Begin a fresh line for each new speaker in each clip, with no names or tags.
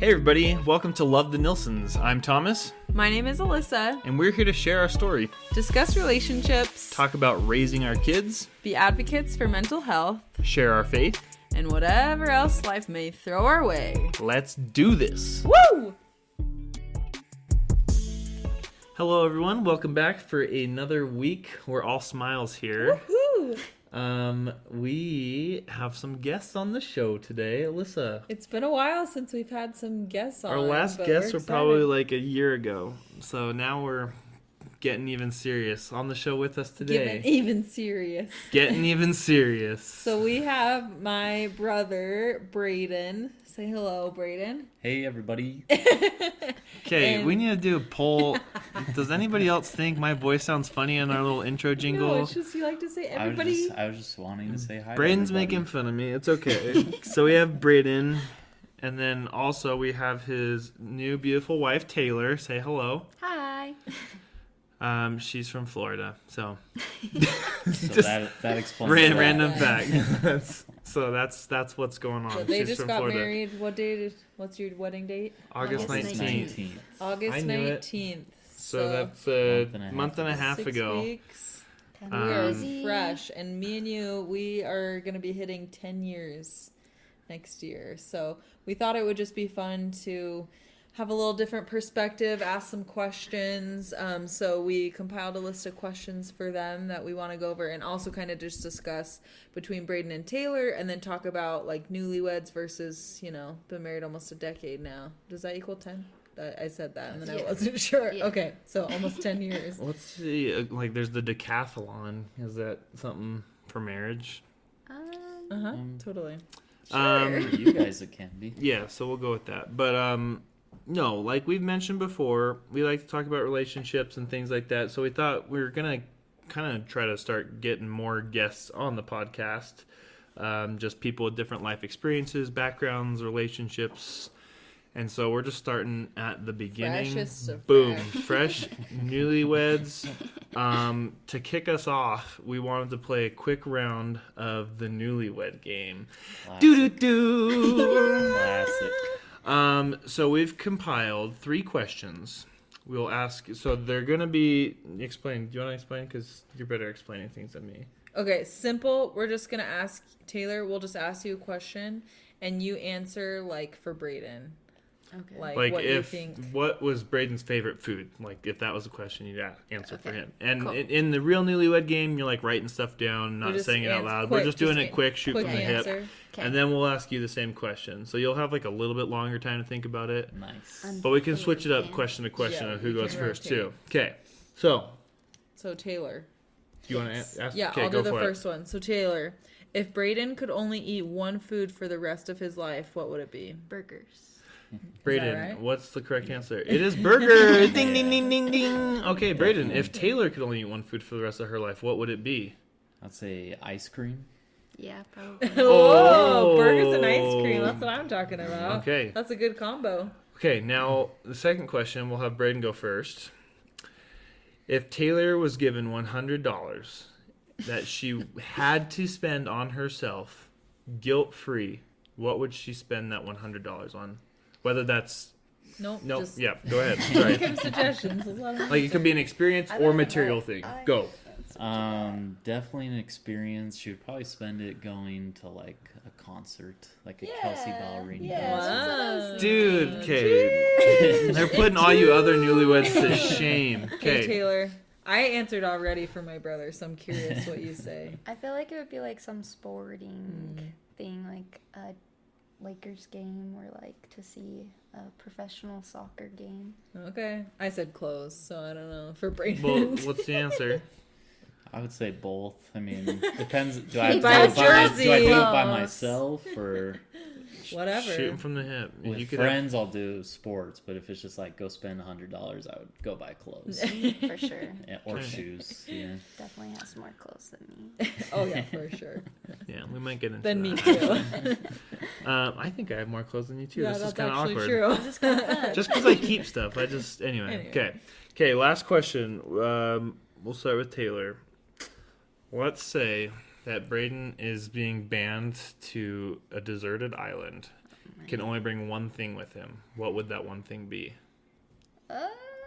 Hey, everybody, welcome to Love the Nilsons. I'm Thomas,
My name is Alyssa.
and we're here to share our story,
Discuss relationships,
talk about raising our kids,
be advocates for mental health,
share our faith.
and whatever else life may throw our way.
Let's do this.
Woo!
Hello, everyone. Welcome back for another week. We're all smiles here.
Woo!
Um, we have some guests on the show today. Alyssa,
It's been a while since we've had some guests on.
our last guests
we're
were probably like a year ago, so now we're getting even serious. On the show with us today,
Given even serious.
getting even serious.
So we have my brother Braden. Say hello, Braden.
Hey everybody.
Okay,
And-
we need to do a poll. Does anybody else think my voice sounds funny in our little intro jingle?
No, it's just you like to say
I was,
everybody.
just, I was just wanting to say hi. to
Braden's making fun of me. It's okay. so we have Braden, and then also we have his new beautiful wife Taylor. Say hello.
Hi.
Um, she's from Florida, so
So
just
that, that explains
ran,
that.
random fact. that's, so that's that's what's going on.
So they
she's
just
from
got
Florida.
married. What date? Is, what's your wedding date?
August
August
nineteenth.
August
I knew it.
nineteenth.
So, that's a
Month and a half
month and
ago.
six
ago.
weeks.
Um,
We are fresh, and me and you, we are gonna be hitting ten years next year. So we thought it would just be fun to have a little different perspective, ask some questions. Um, so we compiled a list of questions for them that we want to go over, and also kind of just discuss between Braden and Taylor, and then talk about like newlyweds versus you know been married almost a decade now. Does that equal ten? I I said that, and then I wasn't sure.
Yeah.
Okay, so almost ten years.
Let's see. uh, Like, there's the decathlon. Is that something for marriage?
Um,
Uh huh.
Um,
Totally.
Um,
you guys, it can be.
Yeah, so we'll go with that. But um no, like we've mentioned before, we like to talk about relationships and things like that. So we thought we were gonna kind of try to start getting more guests on the podcast. Um, just people with different life experiences, backgrounds, relationships. And so we're just starting at the beginning.
Freshest of
Boom.
fresh.
Fresh newlyweds. Um, to kick us off, we wanted to play a quick round of the newlywed game.
Classic.
Do do do.
Classic.
Um, so we've compiled three questions. We'll ask. So they're gonna be explain. Do you want to explain? Because you're better explaining things than me.
Okay, simple. We're just gonna ask Taylor. We'll just ask you a question, and you answer like for Braden,
okay.
like,
Like
what
if
you think.
what was Braden's favorite food? Like if that was a question, you'd a- answer for him. And
cool.
in, in the real newlywed game, you're like writing stuff down, not saying it out loud.
quick,
We're just doing
just
it quick, shoot
Quick
from the hip.
Okay.
and then we'll ask you the same question. So you'll have like a little bit longer time to think about it.
Nice.
Um,
But we can switch it up
Yeah.
question to question
Yeah,
of who goes first too. Okay. So
So Taylor.
do you want to ask?
Yeah,
okay,
I'll
go
do the
for it.
first one. So Taylor, if Braden could only eat one food for the rest of his life, what would it be?
burgers.
Braden,
right?
what's the correct answer? It is burger. ding ding ding ding ding. Okay, Braden, if Taylor could only eat one food for the rest of her life, what would it be?
I'd say ice cream.
Yeah, probably.
Oh, burgers and ice cream. That's what I'm talking about.
Okay.
That's a good combo.
Okay, now the second question, we'll have Braden go first. If Taylor was given one hundred dollars that she had to spend on herself, guilt free, what would she spend that one hundred dollars on? Whether that's
Nope.
no,
Just
yeah, go ahead.
give
Sorry.
him suggestions. Let's let him
Like it could be an experience or material
know.
thing.
I-
Go.
Um, definitely an experience. She would probably spend it going to like a concert, like a Kelsea Ballerini.
Yeah,
concert.
that's what I was
Wow.
Dude,
thinking.
okay. They're putting all you other newlyweds to shame.
Okay,
Okay.
Taylor. I answered already for my brother, so I'm curious what you say.
I feel like it would be like some sporting
Hmm.
thing, like a Lakers game or like to see a professional soccer game.
Okay. I said clothes, so I don't know. For Braden.
Well, what's the answer?
I would say both. I mean, depends. Do I, do I,
buys
do I- do it by myself or
Whatever.
Shoot 'em from the hip.
with
you could have-
friends? I'll do sports, but if it's just like go spend a hundred dollars, I would go buy clothes
For sure.
Yeah, or
Okay.
shoes. Yeah.
Definitely has more clothes than me.
oh yeah, for sure.
yeah, we might get into
Then me too.
Um, I think I have more clothes than you too.
yeah,
this is
that's
kind of
actually
awkward.
true.
Just because I keep stuff, I just anyway.
Anyway.
Okay, okay. Last question. Um, we'll start with Taylor. Let's say that Braden is being banned to a deserted island. can only bring one thing with him, what would that one thing be?
Uh,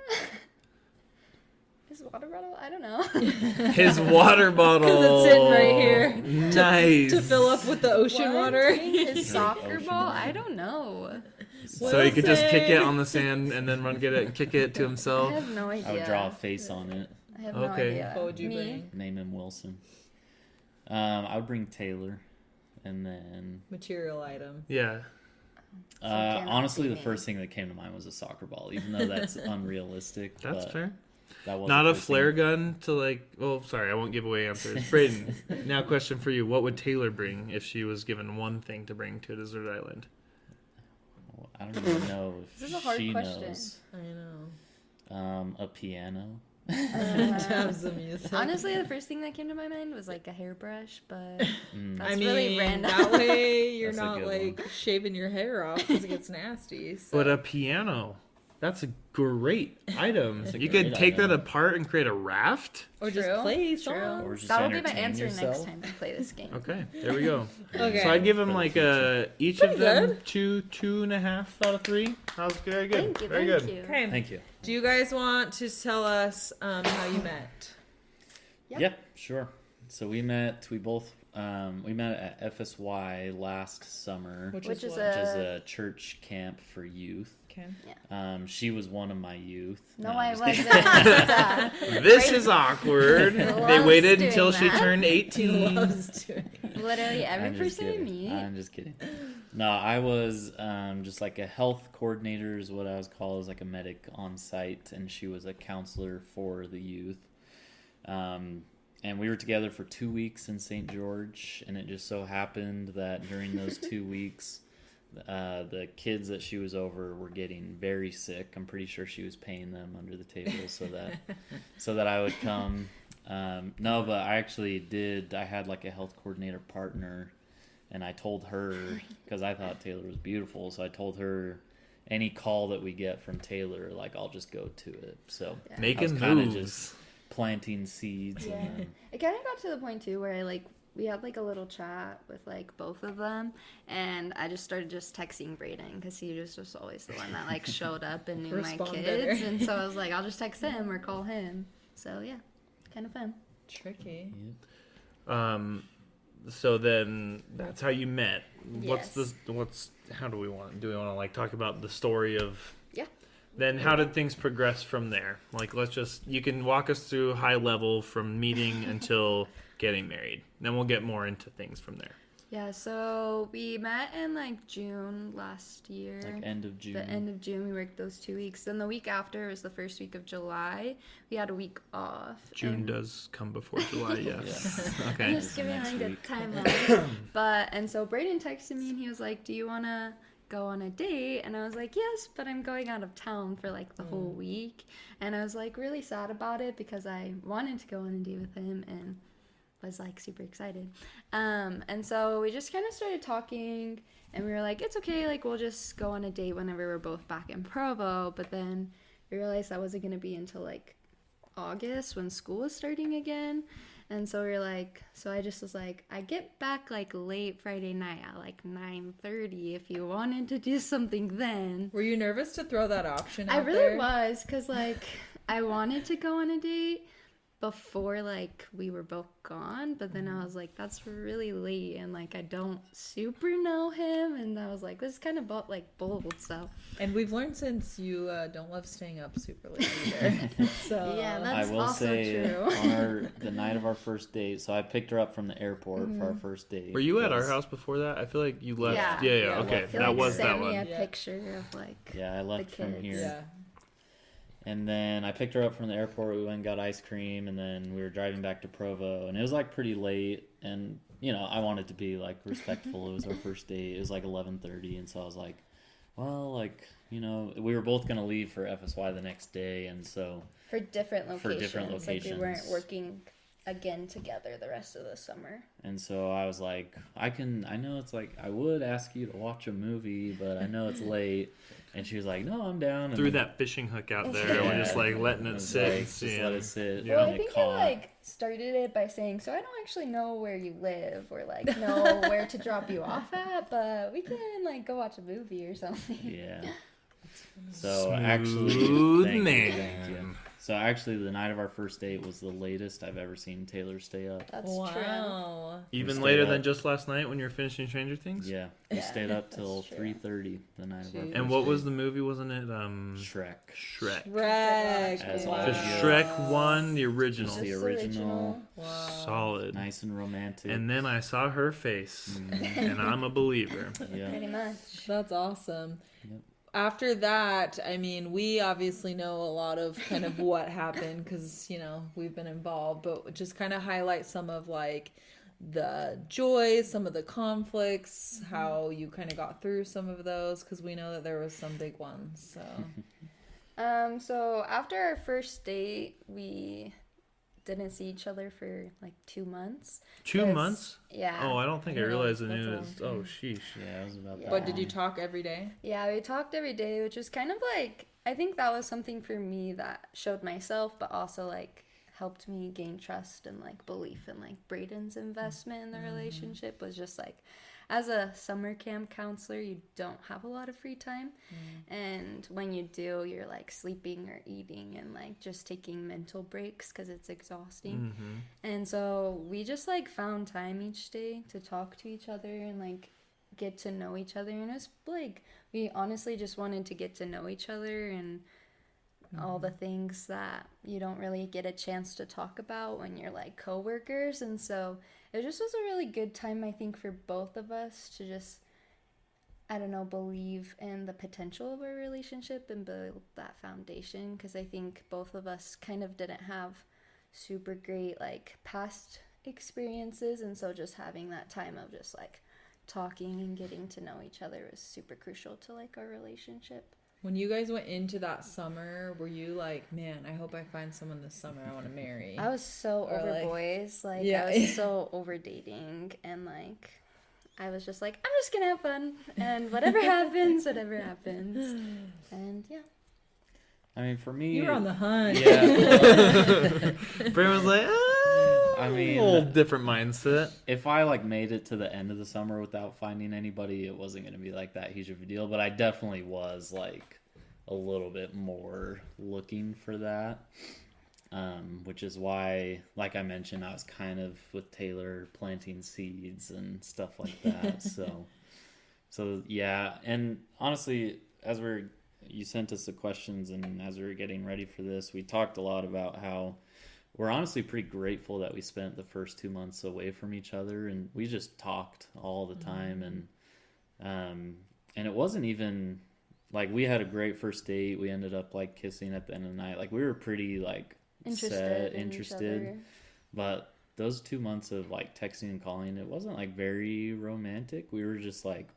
his water bottle? I don't know.
His water bottle.
Because it's sitting right here.
Nice.
to fill up with the ocean
What?
water.
His soccer
Ocean
ball?
water.
I don't know.
So he could just kick it on the sand and then run get it and kick it to himself.
I have no idea.
I would draw a face on it.
I have no
Okay.
idea.
What would you
Me?
bring?
Name him Wilson. Um, I would bring Taylor, and then
Material item.
Yeah.
uh, honestly, the first thing that came to mind was a soccer ball, even though that's unrealistic.
That's
but
fair.
That was
Not
the
a flare
thing.
gun to like. Well, sorry, I won't give away answers. Braden, now question for you: What would Taylor bring if she was given one thing to bring to a desert island?
I don't even know if
This is a hard
she
question.
knows.
I know.
Um, a piano.
To have some music.
Honestly, the first thing that came to my mind was like a hairbrush, but
Mm.
That's
I mean,
really random.
that way you're
That's
not
good
like shaving your hair off because it gets nasty. So.
But a piano. That's a great item.
That's a
you
great
could take that apart and create a raft.
or just
True,
play
true.
songs.
Or just
that'll be my answer
yourself.
next time we play this game.
Okay, there we go.
Okay.
So I'd give
them
like a each
Pretty
of them
good.
two two and a half out of three. That was very good.
Thank you,
very
thank
good.
you.
Okay.
Thank you.
Do you guys want to tell us um, how you met?
Yep.
Yep, sure. So we met. We both um, we met at FSY last summer, which,
Which is
what?
a-
is a church camp for youth.
Okay.
Um, she was one of my youth.
No,
I'm
I wasn't.
This is awkward. they waited
doing
until she turned 18.
loves doing.
Literally every
I'm
person I
kidding.
meet.
I'm just kidding. No, I was um, just like a health coordinator, is what I was called, as like a medic on site, and she was a counselor for the youth. Um, and we were together for two weeks in St. George, and it just so happened that during those two weeks, uh, the kids that she was over were getting very sick. I'm pretty sure she was paying them under the table so that so that I would come. Um, no, but I actually did. I had like a health coordinator partner, and I told her because I thought Taylor was beautiful, so I told her any call that we get from Taylor, like I'll just go to it. So
Yeah.
Making
kinda
moves.
just- planting seeds.
Yeah.
And then,
It kind of got to the point too where I like we had like a little chat with like both of them, and I just started just texting braden because he was just always the one that like showed up and knew my kids, and so I was like, I'll just text him or call him. So yeah, kind of fun.
Tricky. yeah.
Um, so then that's how you met. What's
Yes.
the what's how do we want do we want to like talk about the story of
Yeah.
Then how did things progress from there? Like let's just you can walk us through high level from meeting until getting married. Then we'll get more into things from there.
Yeah, so we met in like June last year.
like end of June.
the end of June, we worked those two weeks. Then the week after was the first week of July. We had a week off.
June
and-
does come before July, yes.
I'm
Okay.
just giving
Next
like a timeline. but and so Braden texted me and he was like, "Do you want to go on a date?" And I was like, "Yes, but I'm going out of town for like the whole mm. week." And I was like really sad about it because I wanted to go on a date with him and was like super excited. Um, and so we just kind of started talking and we were like, "It's okay, like we'll just go on a date whenever we're both back in Provo." But then we realized that wasn't going to be until like August when school was starting again. And so we were like, so I just was like, I get back like late Friday night at like 9:30 if you wanted to do something then.
Were you nervous to throw that option out
I really
there?
was cuz like I wanted to go on a date before like we were both gone, but then I mm-hmm. was like that's really late and like I don't super know him and I was like this is kind of bo- like bold so.
And we've learned since you uh, don't love staying up super late either. so
Yeah, uh,
I
That's
will
also
say
true.
on our the night of our first date, so I picked her up from the airport for our mm-hmm. first date.
Were you at our house before that? I feel like you left.
Yeah.
Yeah, yeah,
Yeah,
okay.
I
I feel
That
like
was
send
that
me
one.
a
Yeah.
picture of like
Yeah, I left from
kids.
here.
yeah.
And then I picked her up from the airport. We went and got ice cream, and then we were driving back to Provo, and it was like pretty late. And you know, I wanted to be like respectful. it was our first date. It was like eleven thirty, and so I was like, well, like you know, we were both gonna leave for FSY the next day, and so
for different locations.
For different
Like we weren't working again together the rest of the summer.
And so I was like, I can, I know it's like, I would ask you to watch a movie, but I know it's late. And she was like, no, I'm down. And
Threw
then-
that fishing hook out there. and We're just like letting
I
it sit
like,
and
just
seeing.
let it sit.
Yeah.
Well, I think I like started it by saying, so I don't actually know where you live or like know where to drop you off at, but we can like go watch a movie or something.
Yeah. So actually,
Smooth
thank you,
man.
thank you. So actually, the night of our first date was the latest I've ever seen Taylor stay up.
That's true.
Even later
up.
than just last night when you were finishing Stranger Things.
Yeah, we
Yeah,
stayed up till three thirty the night of our first
And what
date.
was the movie? Wasn't it um
Shrek?
Shrek?
Shrek.
As
wow.
Just Shrek one, the original,
Just the original.
Wow.
solid.
Nice and romantic.
And then I saw her face,
Mhm.
and I'm a believer.
yeah,
Pretty much.
That's awesome.
Yep.
After that, I mean, we obviously know a lot of kind of what happened because, you know, we've been involved, but just kind of highlight some of like the joys, some of the conflicts, how you kind of got through some of those because we know that there was some big ones. So,
Um, so after our first date, we didn't see each other for like two months.
Two months?
Yeah.
Oh, I don't think I
Yeah,
realized the news. Oh, sheesh.
yeah, it was about that.
but did you talk every day?
Yeah, we talked every day, which was kind of like I think that was something for me that showed myself, but also like helped me gain trust and like belief in like Braden's investment in the mm-hmm. relationship was just like as a summer camp counselor, you don't have a lot of free time. And when you do, you're like sleeping or eating and like just taking mental breaks because it's exhausting.
hmm
And so we just like found time each day to talk to each other and like get to know each other. And it's like we honestly just wanted to get to know each other and all the things that you don't really get a chance to talk about when you're like coworkers. And so it just was a really good time, I think, for both of us to just. I don't know, believe in the potential of our relationship and build that foundation because I think both of us kind of didn't have super great like past experiences and so just having that time of just like talking and getting to know each other was super crucial to like our relationship
When you guys went into that summer, were you like, man, I hope I find someone this summer I want to marry?
i was so
Or,
over
like-
boys like
Yeah.
i was so over dating and like i was just like i'm just gonna have fun and whatever happens whatever happens and yeah
I mean, for me,
you were on the hunt.
yeah.
Brandon's like, ah,
I mean-
a little different mindset.
if I like made it to the end of the summer without finding anybody, it wasn't going to be like that huge of a deal. But I definitely was like a little bit more looking for that, um, which is why, like I mentioned, I was kind of with Taylor planting seeds and stuff like that. so, so yeah, and honestly, as we're you sent us the questions, and as we were getting ready for this, we talked a lot about how we're honestly pretty grateful that we spent the first two months away from each other and we just talked all the time and um and it wasn't even like we had a great first date we ended up like kissing at the end of the night like we were pretty like
interested
set
in
interested but those two months of like texting and calling it wasn't like very romantic we were just like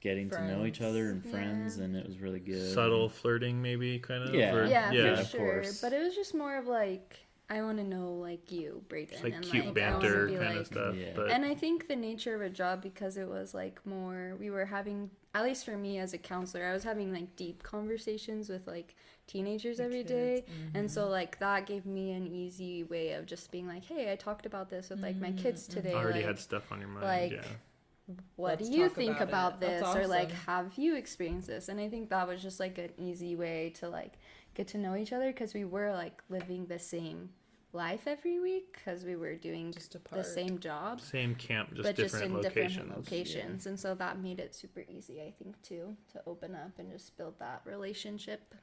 getting to know each other and friends
Yeah.
and it was really good
Subtle flirting, maybe, kind of.
Yeah.
or-
yeah,
yeah.
for
of
sure.
course.
But it was just more of like I want to know like you, Braden,
It's like
and
cute
like I
banter kind
like-
of stuff.
Yeah.
But
And I think the nature of a job because it was like more we were having at least for me as a counselor, I was having like deep conversations with like teenagers every day. And so mm-hmm. like that gave me an easy way of just being like, Hey, I talked about this with like my mm-hmm. kids mm-hmm. today.
already
like,
had stuff on your mind.
like,
yeah.
what
Let's
do you think
about
about,
it. That's
this or like have you experienced this and i think that was just like an easy way to like get to know each other because we were like living the same life every week because we were doing
Just
the same job
Same camp, just
but just
different
in
locations.
different locations and so that made it super easy i think too to open up and just build that relationship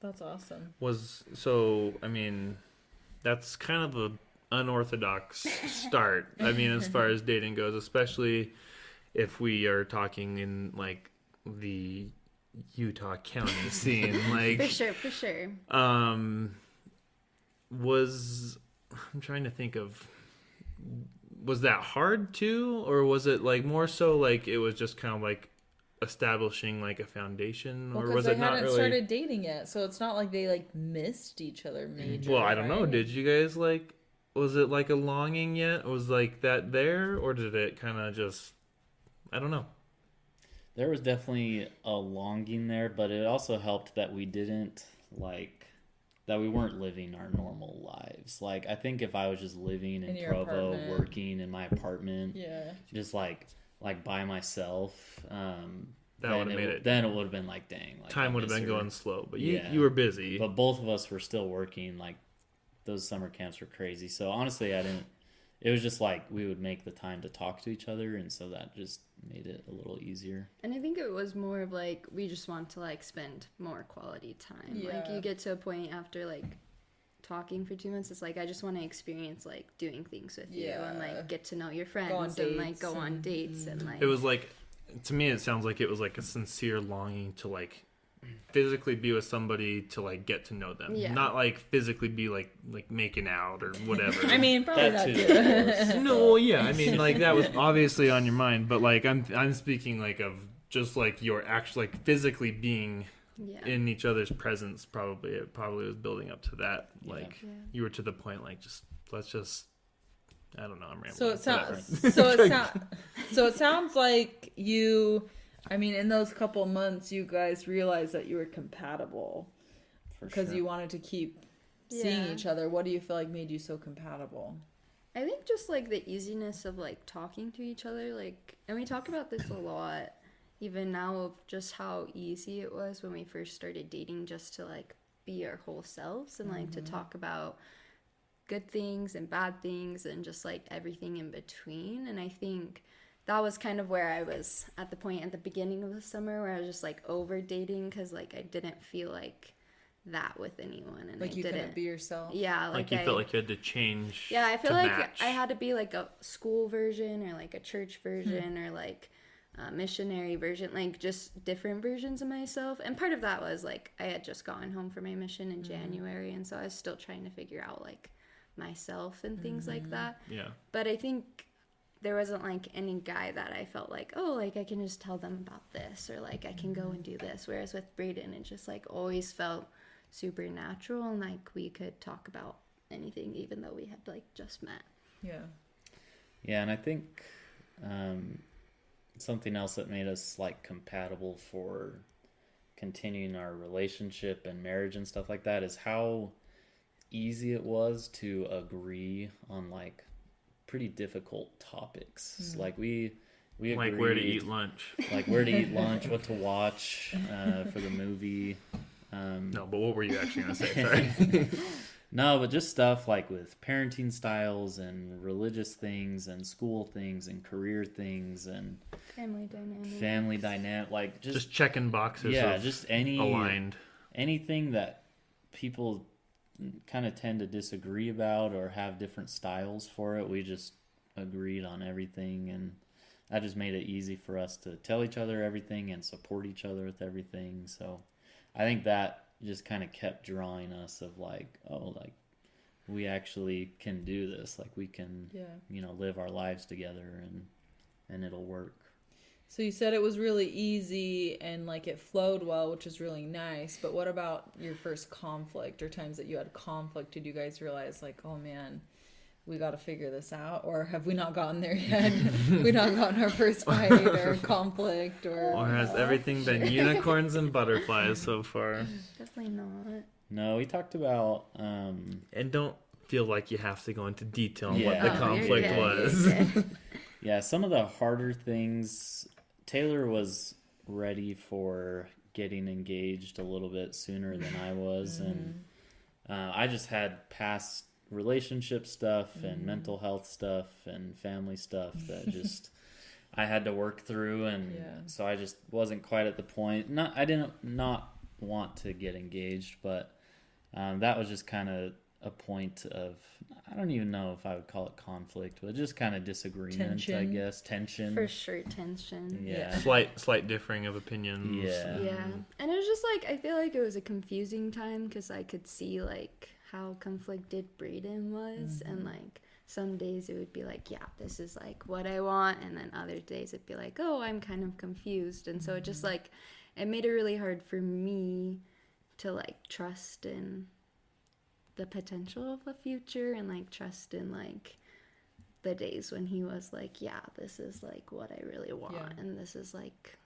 That's awesome.
Was so? I mean, that's kind of a unorthodox start. I mean, as far as dating goes, especially if we are talking in like the Utah County scene, Like for
sure for sure
um was i'm trying to think of was that hard too or was it like more so like it was just kind of like establishing like a foundation
Well,
or
because
was
they
it not
hadn't
really
started dating yet, so it's not like they like missed each other major.
well i don't know did you guys like was it like a longing yet? Was like that there, or did it kind of just? I don't know.
There was definitely a longing there, but it also helped that we didn't like that we weren't living our normal lives. Like I think if I was just living in,
In
Provo,
apartment.
working in my apartment,
Yeah.
just like like by myself, um,
That
then
would've made
w-
it-
Then it would have been like, dang, like
Time would have been
her.
going slow, but you
Yeah.
you were busy.
But both of us were still working. Like those summer camps were crazy. So honestly, I didn't. It was just like we would make the time to talk to each other, and so that just made it a little easier.
And I think it was more of like we just want to like spend more quality time.
yeah.
Like you get to a point after like talking for two months, it's like I just want to experience like doing things with you and like get to know your
on
friends and like go on dates and like
it was like, to me, it sounds like it was like a sincere longing to like physically be with somebody to like get to know them,
Yeah.
not like physically be like like making out or whatever.
I mean, probably
That
not
too,
good.
of course.
no, well, yeah, I mean, like that was obviously on your mind, but like I'm I'm speaking like of just like your actual like physically being
yeah.
in each other's presence. Probably it probably was building up to that.
Yeah.
Like
Yeah.
you were to the point like just let's just I don't know. I'm rambling.
So it sounds. So it sounds. So it sounds like you. I mean, in those couple months, you guys realized that you were compatible because
sure.
you wanted to keep seeing
Yeah.
each other. What do you feel like made you so compatible?
I think just like the easiness of like talking to each other, like, and we talk about this a lot, even now, of just how easy it was when we first started dating, just to like be our whole selves and like to mm-hmm. talk about good things and bad things and just like everything in between. And I think that was kind of where I was at the point at the beginning of the summer where I was just like over dating because like I didn't feel like that with anyone and
Like
I
you
didn't.
couldn't be yourself.
yeah,
like,
like,
you
I,
felt like you had to change.
yeah, I feel
to
like
match.
I had to be like a school version or like a church version or like a missionary version, like just different versions of myself. And part of that was like I had just gotten home from my mission in mm-hmm. January, and so I was still trying to figure out like myself and things like mm-hmm. that.
Yeah.
But I think there wasn't like any guy that I felt like, oh, like I can just tell them about this or like I can go and do this. Whereas with Braden, it just like always felt super natural and like we could talk about anything, even though we had like just met.
Yeah.
Yeah, and I think um, something else that made us like compatible for continuing our relationship and marriage and stuff like that is how easy it was to agree on like pretty difficult topics. Like we we agreed,
Like where to eat lunch.
like where to eat lunch, what to watch uh, for the movie. Um,
No, but what were you actually gonna say? Sorry.
no, but just stuff like with parenting styles and religious things and school things and career things and
Family dynamics.
family dynamic, like just,
just checking boxes.
yeah,
of
just any
aligned.
anything that people kind of tend to disagree about or have different styles for it. We just agreed on everything, and that just made it easy for us to tell each other everything and support each other with everything. So I think that just kind of kept drawing us of like, oh, like we actually can do this. Like we can,
Yeah.
you know, live our lives together and and it'll work.
So you said it was really easy and like it flowed well, which is really nice. But what about your first conflict or times that you had conflict? Did you guys realize like, oh man, we got to figure this out, or have we not gotten there yet? we not gotten our first fight or conflict or.
Or has everything been unicorns and butterflies so far?
Definitely not.
No, we talked about um,
And don't feel like you have to go into detail on what the
Oh,
you're
conflict
good,
was.
you're good.
Yeah, some of the harder things. Taylor was ready for getting engaged a little bit sooner than I was, and uh, I just had past relationship stuff and mental health stuff and family stuff that just I had to work through, and
Yeah.
so I just wasn't quite at the point. Not I didn't not want to get engaged, but um, that was just kind of a point of I don't even know if I would call it conflict, but just kind of disagreement, I guess, tension.
For sure, tension.
Yeah.
Slight, slight differing of opinions.
Yeah.
Yeah. And it was just like, I feel like it was a confusing time because I could see like how conflicted Braden was. And mm-hmm. like some days it would be like, yeah, this is like what I want. And then other days it'd be like, oh, I'm kind of confused. And so it just mm-hmm. like, it made it really hard for me to like trust and the potential of the future and like trust in like the days when he was like, yeah, this is like what I really want
Yeah.
and this is like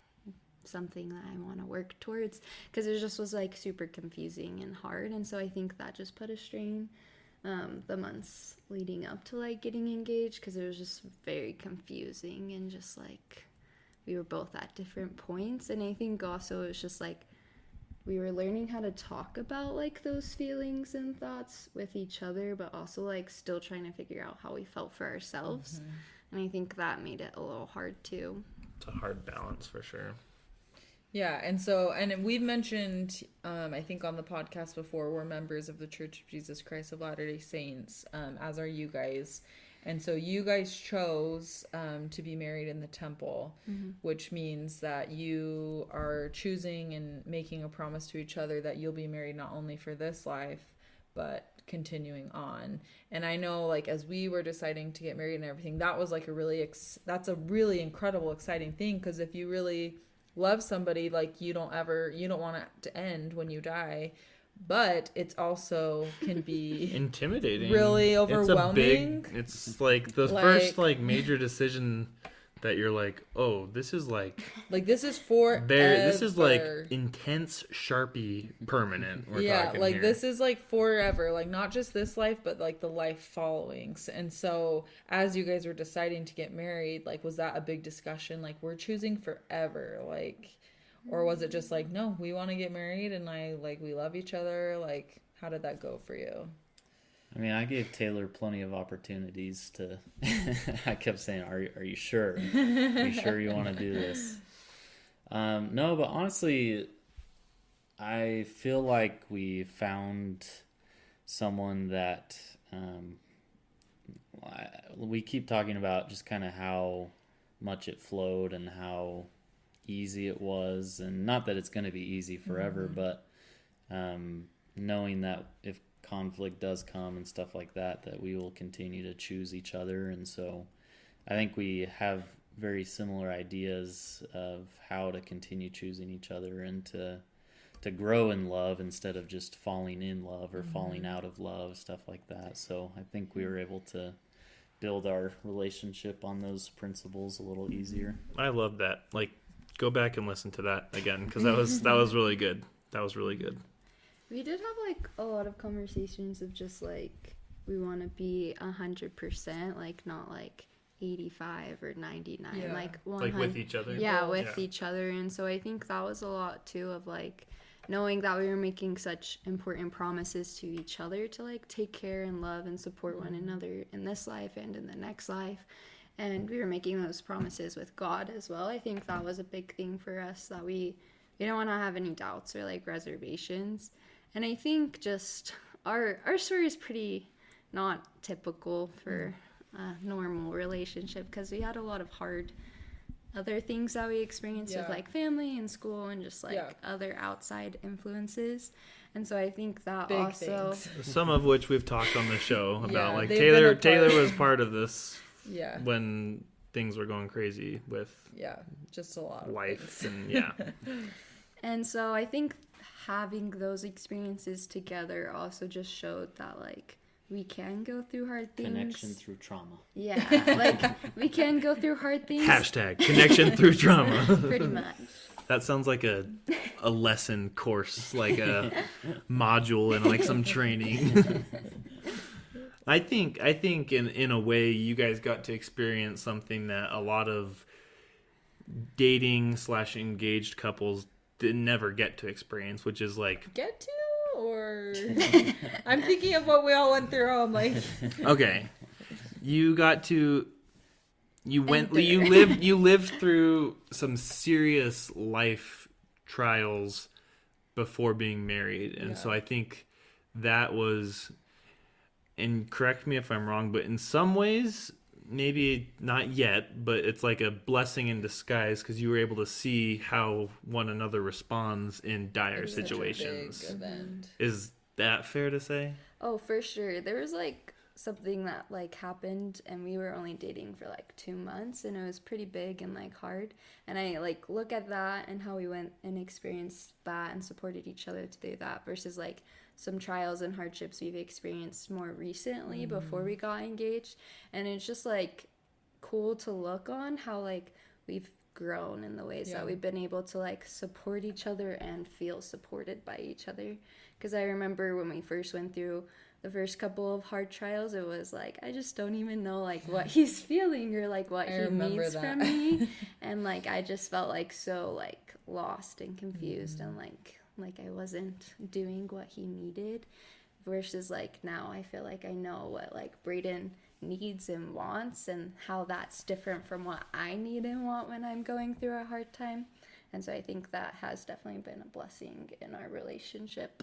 something that I want to work towards because it just was like super confusing and hard and so I think that just put a strain um, the months leading up to like getting engaged because it was just very confusing and just like we were both at different points and I think also it was just like we were learning how to talk about like those feelings and thoughts with each other but also like still trying to figure out how we felt for ourselves and I think that made it a little hard too.
It's a hard balance for sure.
Yeah, and so and we've mentioned, um, I think on the podcast before, we're members of the Church of Jesus Christ of Latter Day Saints, um, as are you guys, and so you guys chose um, to be married in the temple, which means that you are choosing and making a promise to each other that you'll be married not only for this life, but continuing on. And I know, like as we were deciding to get married and everything, that was like a really ex- that's a really incredible, exciting thing because if you really love somebody like you don't ever you don't want it to end when you die but it's also can be
Intimidating.
Really overwhelming.
It's a big- It's like the
Like-
first like major decision that you're like, oh, this is like
like this is for
there. This is like intense Sharpie permanent.
Yeah like
here.
this is like forever like not just this life but like the life followings. And so as you guys were deciding to get married like was that a big discussion like we're choosing forever like or was it just like no we want to get married and i like we love each other like how did that go for you
I mean, I gave Taylor plenty of opportunities to. I kept saying, "Are you- are you sure? Are you sure you want to do this?" Um, no, but honestly, I feel like we found someone that um, we keep talking about just kind of how much it flowed and how easy it was, and not that it's going to be easy forever, but um, knowing that if conflict does come and stuff like that, that we will continue to choose each other. And so I think we have very similar ideas of how to continue choosing each other and to to grow in love instead of just falling in love or falling out of love, stuff like that. So I think we were able to build our relationship on those principles a little easier.
I love that. Like, go back and listen to that again because that was that was really good. That was really good.
We did have like a lot of conversations of just like we want to be a hundred percent, like not like eighty five or ninety nine,
Yeah.
like one
Like with each other.
yeah, with
Yeah.
each other, and so I think that was a lot too of like knowing that we were making such important promises to each other to like take care and love and support one mm-hmm. another in this life and in the next life. And we were making those promises with God as well. I think that was a big thing for us that we we don't want to have any doubts or like reservations. And I think just our our story is pretty not typical for mm. a normal relationship because we had a lot of hard other things that we experienced
Yeah.
with like family and school and just like
Yeah.
other outside influences. And so I think that
big
also
things
Some of which we've talked on the show about.
Yeah,
like Taylor,
been a part-
Taylor was part of this
yeah
when things were going crazy with
yeah just a lot of
life
things.
and yeah.
And so I think having those experiences together also just showed that like we can go through hard things.
Connection through trauma.
Yeah, like we can go through hard things.
Hashtag connection through trauma.
Pretty much.
That sounds like a a lesson course, like a module in like some training. I think I think in in a way you guys got to experience something that a lot of dating slash engaged couples did never get to experience, which is like
get to or? I'm thinking of what we all went through i'm like
okay, you got to you went
Enter.
you lived you lived through some serious life trials before being married. And so i think that was and correct me if i'm wrong but in some ways maybe not yet but it's like a blessing in disguise because you were able to see how one another responds in dire
It's such a big
situations. is that fair to say?
Oh, for sure. There was like something that like happened and we were only dating for like two months and it was pretty big and like hard. And i like look at that and how we went and experienced that and supported each other to do that versus like some trials and hardships we've experienced more recently before we got engaged and it's just like cool to look on how like we've grown in the ways
Yeah.
that we've been able to like support each other and feel supported by each other because i remember when we first went through the first couple of hard trials it was like i just don't even know like what he's feeling or like what
I
he needs
that.
from me and like i just felt like so like lost and confused
Mm-hmm.
and like like i wasn't doing what he needed versus like now i feel like i know what like braden needs and wants and how that's different from what i need and want when i'm going through a hard time and so i think that has definitely been a blessing in our relationship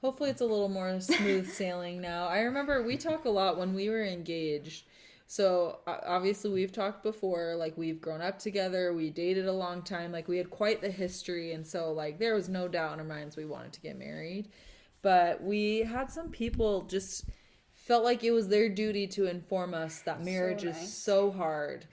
Hopefully, it's a little more smooth sailing now. I remember we talk a lot when we were engaged. So obviously, we've talked before. Like we've grown up together. We dated a long time. Like we had quite the history, and so like there was no doubt in our minds we wanted to get married. But we had some people just felt like it was their duty to inform us that marriage is
nice.
so hard.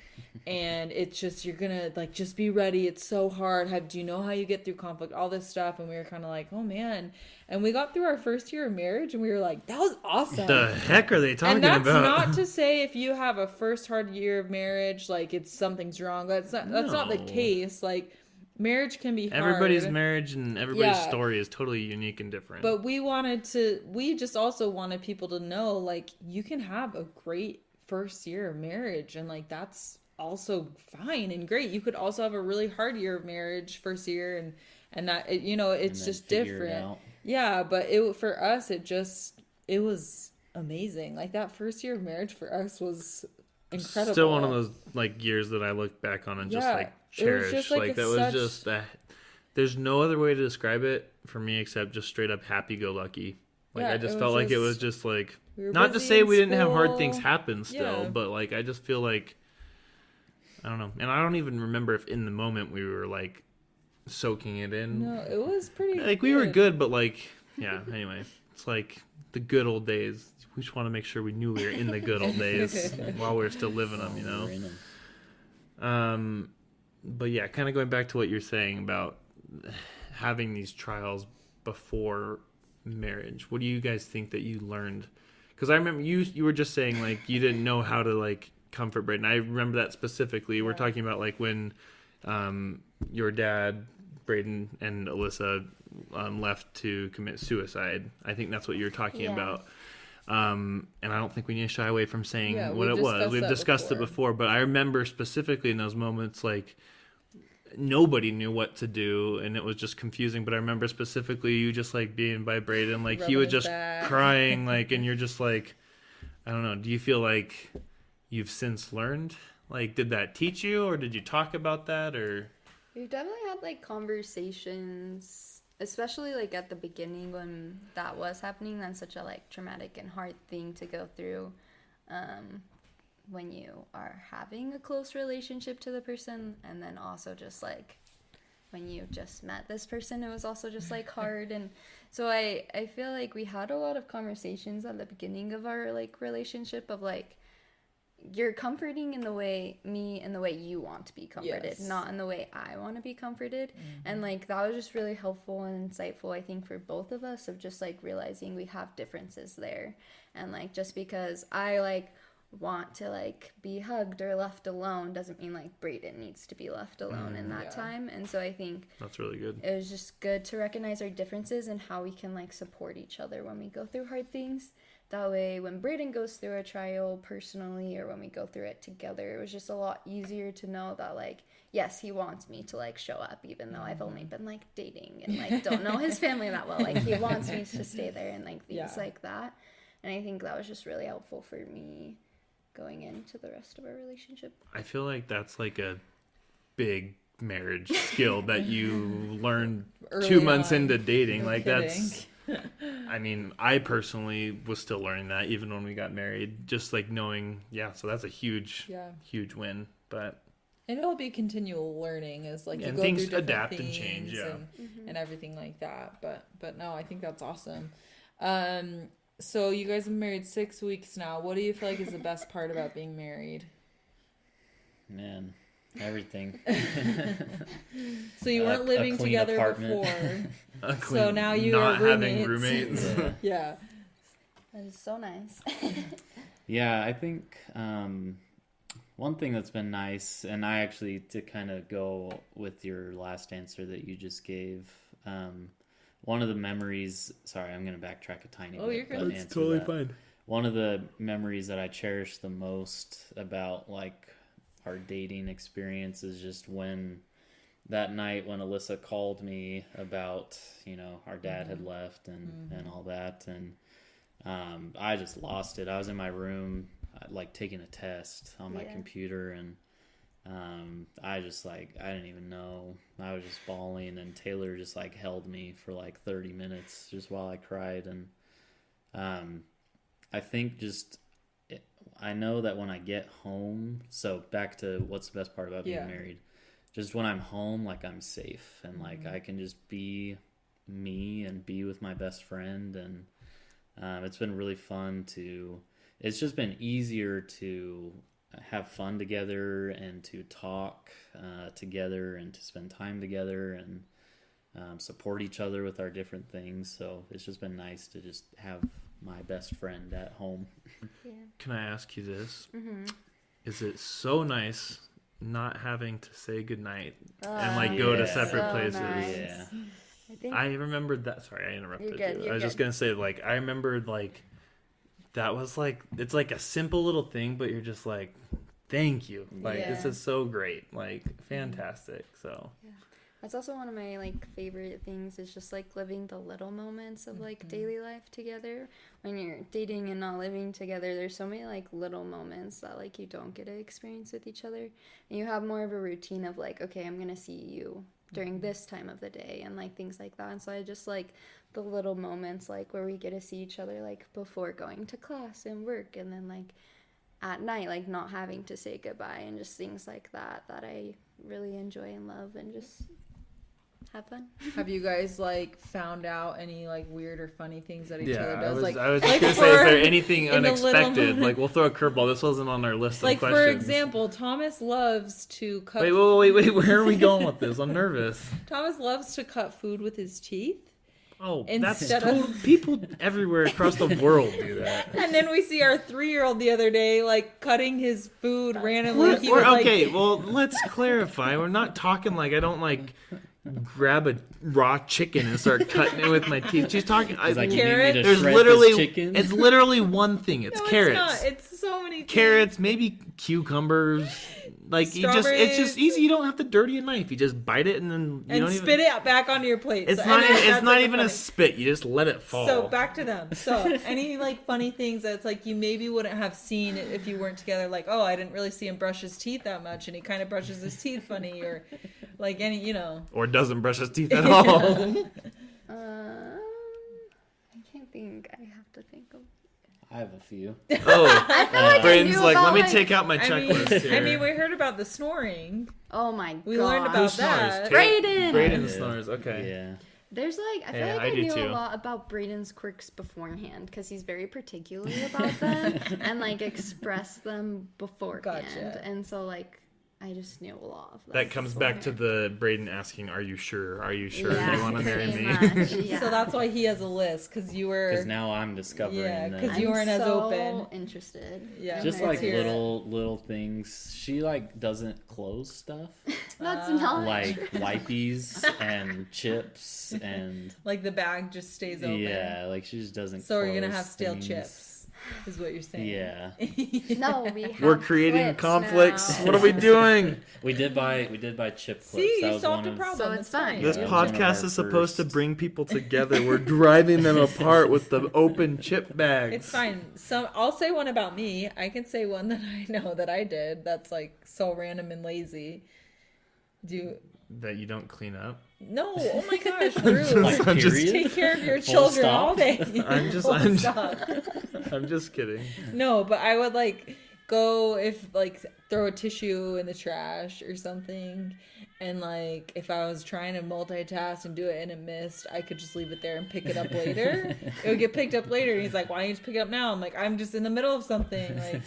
And it's just you're gonna like just be ready. It's so hard. How do you know how you get through conflict? All this stuff. And we were kind of like oh man. And we got through our first year of marriage and we were like that was awesome.
The heck are they talking
and that's
about?
not to say if you have a first hard year of marriage like it's something's wrong. That's not that's not the case. Like marriage can be hard
Everybody's marriage and everybody's
Yeah.
story is totally unique and different.
but we wanted to we just also wanted people to know like you can have a great first year of marriage and like that's also fine and great you could also have a really hard year of marriage first year and and that it, you know it's
then
just
figure it
different
out.
yeah but it for us it just it was amazing like that first year of marriage for us was incredible
Still one of those like years that I look back on and just
Yeah,
like
it was
cherish.
just,
like
like, a
that was just that. There's no other way to describe it for me except just straight up happy go lucky. Like
Yeah,
I just
was
felt like it was just like
we
not to say
in
we didn't have hard things happen still,
Yeah.
but like I just feel like I don't know, and I don't even remember if in the moment we were like soaking it in.
no it was pretty
like we were good, but like yeah. Anyway, it's like the good old days. We just want to make sure we knew we were in the good old days while we are still living them. You know.
We're in 'em.
Um, but yeah, kind of going back to what you're saying about having these trials before marriage. What do you guys think that you learned? Because I remember you you were just saying like you didn't know how to like comfort Braden. I remember that specifically. We're talking about like when um, your dad, Braden, and Alyssa um, left to commit suicide. I think that's what you're talking
Yeah.
about. Um, and I don't think we need to shy away from saying
Yeah,
what it was. We've discussed it
before.
before, but I remember specifically in those moments like nobody knew what to do and it was just confusing but i remember specifically you just like being by braden like he was just
back.
crying like and you're just like i don't know do you feel like you've since learned like did that teach you or did you talk about that or
We've definitely had like conversations, especially like at the beginning when that was happening. That's such a like traumatic and hard thing to go through um, when you are having a close relationship to the person, and then also just like when you just met this person, it was also just like hard. and so I I feel like we had a lot of conversations at the beginning of our like relationship of like you're comforting in the way me in the way you want to be comforted
Yes.
not in the way i want to be comforted mm-hmm. and like that was just really helpful and insightful i think for both of us of just like realizing we have differences there and like just because i like want to like be hugged or left alone doesn't mean like braden needs to be left alone in mm, that
yeah.
time and so i think
that's really good
it was just good to recognize our differences and how we can like support each other when we go through hard things. That way, when Braden goes through a trial personally or when we go through it together, it was just a lot easier to know that like, yes, he wants me to like show up, even though I've only mm. been like dating and like don't know his family that well. Like he wants me to stay there and like things
Yeah.
like that. And I think that was just really helpful for me going into the rest of our relationship.
i feel like that's like a big marriage skill that you learn
Early
two months
on.
into dating
No
like
kidding.
that's I mean, I personally was still learning that even when we got married. Just like knowing, yeah, so that's a huge,
Yeah.
huge win. But
And it'll be continual learning as like you
And
go
things
through
adapt and change, yeah.
and, and everything like that. But but no, I think that's awesome. Um, So you guys have been married six weeks now. What do you feel like is the best part about being married?
Man, everything.
So you weren't
a
living
clean
together
apartment.
before.
A
So now you are
not
are
having
roommates.
roommates.
Yeah.
yeah.
That is so nice.
Yeah, I think um, one thing that's been nice, and I actually to kind of go with your last answer that you just gave. Um, one of the memories. Sorry, I'm going to backtrack a tiny
Oh,
bit.
you're good.
but
That's
answer that. One of the memories that I cherish the most about like our dating experience is just when that night when Alyssa called me about you know our dad had left and and all that and um, I just lost it. I was in my room uh, like taking a test on my
Yeah.
computer and um, I just like I didn't even know. I was just bawling and Taylor just like held me for like 30 minutes just while I cried and um, I think just it, I know that when I get home, so back to what's the best part about being
Yeah.
married, just when I'm home, like I'm safe and like
Mm-hmm.
I can just be me and be with my best friend, and um, it's been really fun to. It's just been easier to have fun together and to talk uh, together and to spend time together and um, support each other with our different things. So it's just been nice to just have my best friend at home.
yeah.
Can I ask you this?
hmm
Is it so nice not having to say goodnight
Oh,
and like go to separate
so
places?
nice.
Yeah.
I think
I remembered that. Sorry, I interrupted
You're good,
you.
you're
I was just gonna say, like, I remembered like that was like it's like a simple little thing, but you're just like, thank you. Like this is so great. Like fantastic. So Yeah.
That's also one of my like favorite things is just like living the little moments of like
Mhm.
daily life together. When you're dating and not living together, there's so many like little moments that like you don't get to experience with each other. And you have more of a routine of like, okay, I'm gonna see you during this time of the day and like things like that. And so I just like the little moments like where we get to see each other like before going to class and work and then like at night like not having to say goodbye and just things like that that I really enjoy and love and just have fun.
Have you guys like found out any like weird or funny things that each
yeah,
other
I
does?
was,
like,
I was just
like
gonna say, is there anything
in the
unexpected? Like we'll throw a curveball. This wasn't on our list
like
of
for example, Thomas loves to cut.
Wait, wait, wait, wait. Where are we going with this? I'm nervous.
Thomas loves to cut food with his teeth.
Oh,
Instead
that's
of-
people everywhere across the world do that.
And then we see our three-year-old the other day, like cutting his food randomly.
We're, we're-
would, like-
okay, well, let's clarify. We're not talking like I don't like grab a raw chicken and start cutting it with my teeth. She's talking. I,
He's like, you need me
Carrot?
to
there's literally
chicken?
it's literally one thing. It's
No,
carrots,
It's, not. it's so many things.
carrots, maybe cucumbers. Like you just, it's just easy. You don't have to dirty a knife. You just bite it and then you
and
don't
spit
even.
it back onto your plate.
It's
So-
not.
and
Even,
that's,
it's not
like,
even a
funny-
spit. You just let it fall.
So back to them. So any like funny things that's like you maybe wouldn't have seen if you weren't together. Like oh, I didn't really see him brush his teeth that much, and he kind of brushes his teeth funny, or like any you know.
or doesn't brush his teeth at all.
Um, I can't think. I have to think of.
I have a few.
oh,
I feel like I
Braden's
knew
like,
about,
let me
like-
take out my
I mean,
checklist here.
I mean, we heard about the snoring.
Oh my god.
We
god.
learned
Who
about
snores?
that.
Ta-
Braden!
Braden
Yeah.
snores. Okay.
Yeah.
There's like I feel
Yeah,
like
I
I,
do
knew
too.
a lot about Braden's quirks beforehand because he's very particular about them and like express them beforehand.
Gotcha.
And so like I just knew a lot of them.
That comes back to the Braden asking, "Are you sure? Are you sure
Yeah,
you want to marry me?"
much, yeah.
So that's why he has a list because you were.
Because now I'm discovering
Yeah,
that.
'cause you
I'm
weren't as
so
open.
interested.
Yeah.
just like
hear it.
little little things. She like doesn't close stuff
That's
Uh,
not
like wipies and chips and
like the bag just stays open.
yeah, like she just doesn't.
So we're gonna have stale
things.
chips, is what you're saying.
Yeah,
No, we have
We're creating
clips
conflicts.
now.
What are we doing?
we did buy we did buy chip clips.
See,
that
you
was
solved
one
a
of,
problem.
So
it's
it's fine.
fine.
This
Yeah, it was one of
podcast
our
is supposed to bring people together. We're driving them apart with the open chip bags.
It's fine. So I'll say one about me. I can say one that I know that I did. That's like so random and lazy. Do you,
That you don't clean up.
No? Oh my gosh,
Like,
rude.
I'm just-
Take care of your children
stop?
all day.
I'm just- I'm just- I'm just kidding.
No, but I would like go if like throw a tissue in the trash or something, And like if I was trying to multitask and do it and it missed, I could just leave it there and pick it up later. it would get picked up later. And he's like, "Why don't you just pick it up now?" I'm like, "I'm just in the middle of something." Like,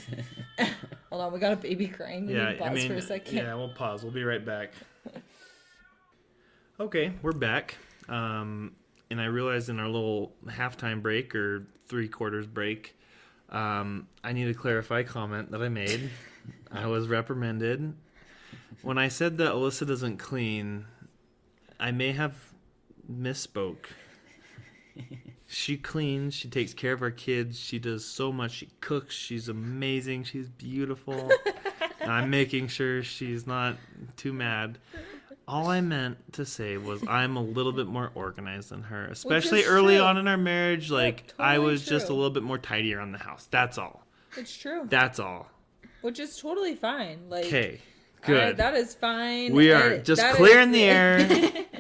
hold on, we got a baby crying. We need
Yeah,
to pause
I mean,
for a second.
yeah, we'll pause. We'll be right back. Okay, we're back. Um, and I realized in our little halftime break or three quarters break, um, I need to clarify a comment that I made. I was reprimanded when I said that Alyssa doesn't clean. I may have misspoke. She cleans. She takes care of our kids. She does so much. She cooks. She's amazing. She's beautiful. I'm making sure she's not too mad. All I meant to say was I'm a little bit more organized than her, especially early
true.
on in our marriage. Like I
totally
was just a little bit more tidy around the house. That's all.
It's true,
That's all.
which is totally fine. Like,
Okay.
I-
Good.
that is fine.
We are
And
just clearing
is-
the air.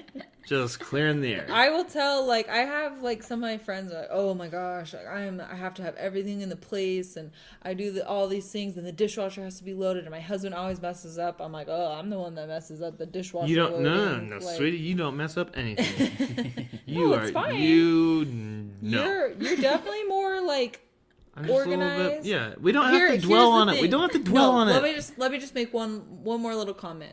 just clearing the air.
I will tell like I have like some of my friends are like, oh my gosh, like I am I have to have everything in the place and I do the, all these things and the dishwasher has to be loaded and my husband always messes up. I'm like, oh, I'm the one that messes up the dishwasher.
You don't no no no,
Like,
sweetie. You don't mess up anything. you
No,
are
fine.
you no.
You're you're definitely more like
I'm just a little bit-
organized.
yeah, we don't
Here-
have to dwell on it. We don't have to dwell
No,
on
Let
it.
me just let me just make one one more little comment.